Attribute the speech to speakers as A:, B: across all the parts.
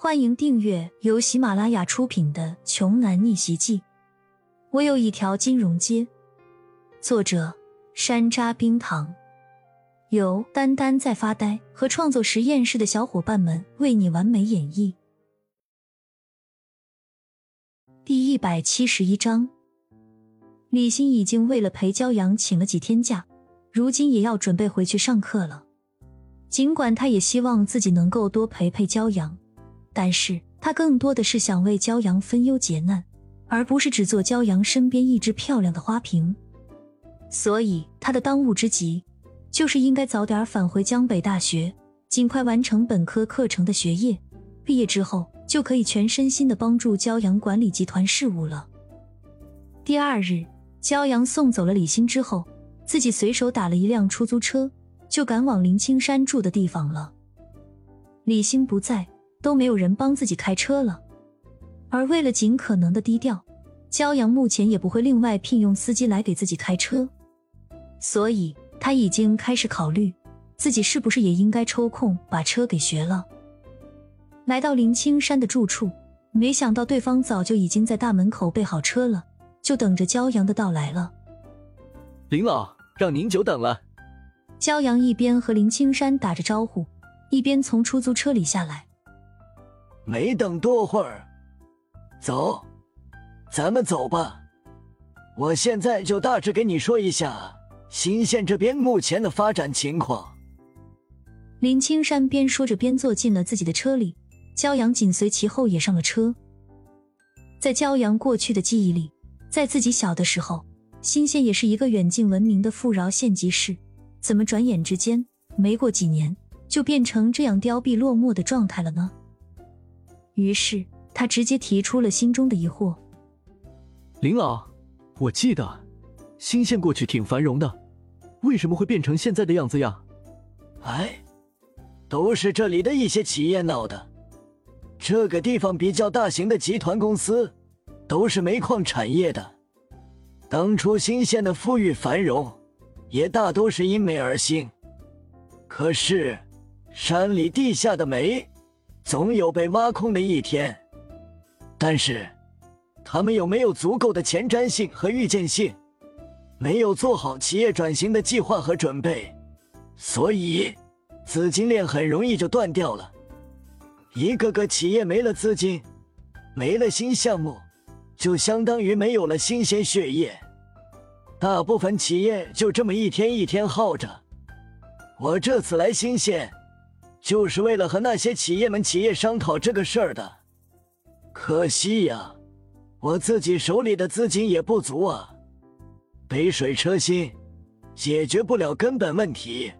A: 欢迎订阅由喜马拉雅出品的《穷男逆袭记》。我有一条金融街，作者山楂冰糖，由丹丹在发呆和创作实验室的小伙伴们为你完美演绎。第一百七十一章，李欣已经为了陪骄阳请了几天假，如今也要准备回去上课了。尽管他也希望自己能够多陪陪骄阳。但是他更多的是想为骄阳分忧解难，而不是只做骄阳身边一只漂亮的花瓶。所以他的当务之急就是应该早点返回江北大学，尽快完成本科课程的学业。毕业之后就可以全身心的帮助骄阳管理集团事务了。第二日，骄阳送走了李欣之后，自己随手打了一辆出租车，就赶往林青山住的地方了。李欣不在。都没有人帮自己开车了，而为了尽可能的低调，骄阳目前也不会另外聘用司机来给自己开车，所以他已经开始考虑自己是不是也应该抽空把车给学了。来到林青山的住处，没想到对方早就已经在大门口备好车了，就等着骄阳的到来了。
B: 林老，让您久等了。
A: 骄阳一边和林青山打着招呼，一边从出租车里下来。
C: 没等多会儿，走，咱们走吧。我现在就大致给你说一下新县这边目前的发展情况。
A: 林青山边说着边坐进了自己的车里，骄阳紧随其后也上了车。在骄阳过去的记忆里，在自己小的时候，新县也是一个远近闻名的富饶县级市，怎么转眼之间没过几年就变成这样凋敝落寞的状态了呢？于是他直接提出了心中的疑惑：“
B: 林老，我记得新县过去挺繁荣的，为什么会变成现在的样子呀？”“
C: 哎，都是这里的一些企业闹的。这个地方比较大型的集团公司，都是煤矿产业的。当初新县的富裕繁荣，也大都是因煤而兴。可是山里地下的煤……”总有被挖空的一天，但是他们有没有足够的前瞻性和预见性？没有做好企业转型的计划和准备，所以资金链很容易就断掉了。一个个企业没了资金，没了新项目，就相当于没有了新鲜血液。大部分企业就这么一天一天耗着。我这次来新县。就是为了和那些企业们企业商讨这个事儿的，可惜呀，我自己手里的资金也不足啊，杯水车薪，解决不了根本问题。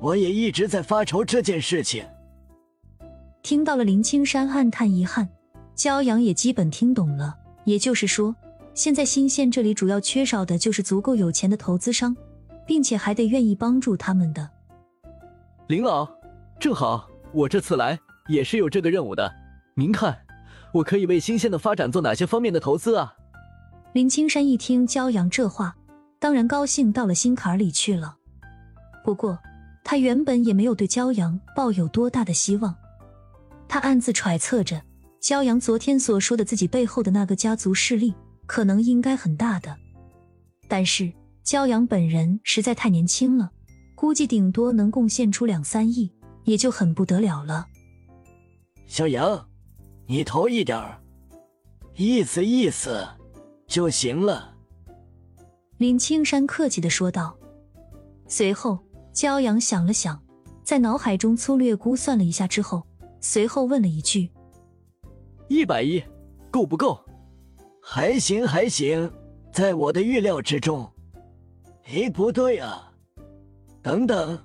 C: 我也一直在发愁这件事情。
A: 听到了林青山暗叹遗憾，骄阳也基本听懂了。也就是说，现在新县这里主要缺少的就是足够有钱的投资商，并且还得愿意帮助他们的
B: 林老。正好，我这次来也是有这个任务的。您看，我可以为新县的发展做哪些方面的投资啊？
A: 林青山一听骄阳这话，当然高兴到了心坎里去了。不过，他原本也没有对骄阳抱有多大的希望。他暗自揣测着，骄阳昨天所说的自己背后的那个家族势力，可能应该很大的。但是，骄阳本人实在太年轻了，估计顶多能贡献出两三亿。也就很不得了了。
C: 小杨，你投一点儿，意思意思就行了。
A: 林青山客气的说道。随后，骄阳想了想，在脑海中粗略估算了一下之后，随后问了一句：“
B: 一百亿够不够？”“
C: 还行，还行，在我的预料之中。”“哎，不对啊，等等。”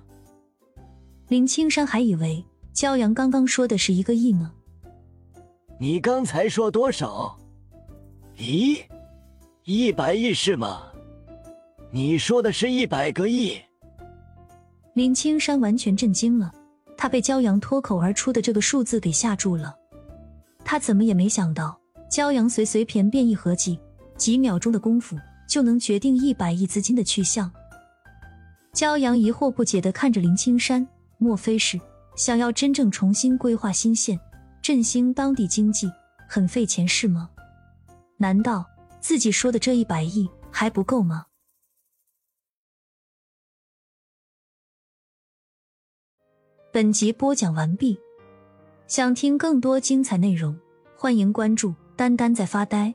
A: 林青山还以为骄阳刚刚说的是一个亿呢。
C: 你刚才说多少？咦，一百亿是吗？你说的是一百个亿？
A: 林青山完全震惊了，他被骄阳脱口而出的这个数字给吓住了。他怎么也没想到，骄阳随随便便一合计，几秒钟的功夫就能决定一百亿资金的去向。骄阳疑惑不解的看着林青山。莫非是想要真正重新规划新县，振兴当地经济，很费钱是吗？难道自己说的这一百亿还不够吗？本集播讲完毕，想听更多精彩内容，欢迎关注“丹丹在发呆”。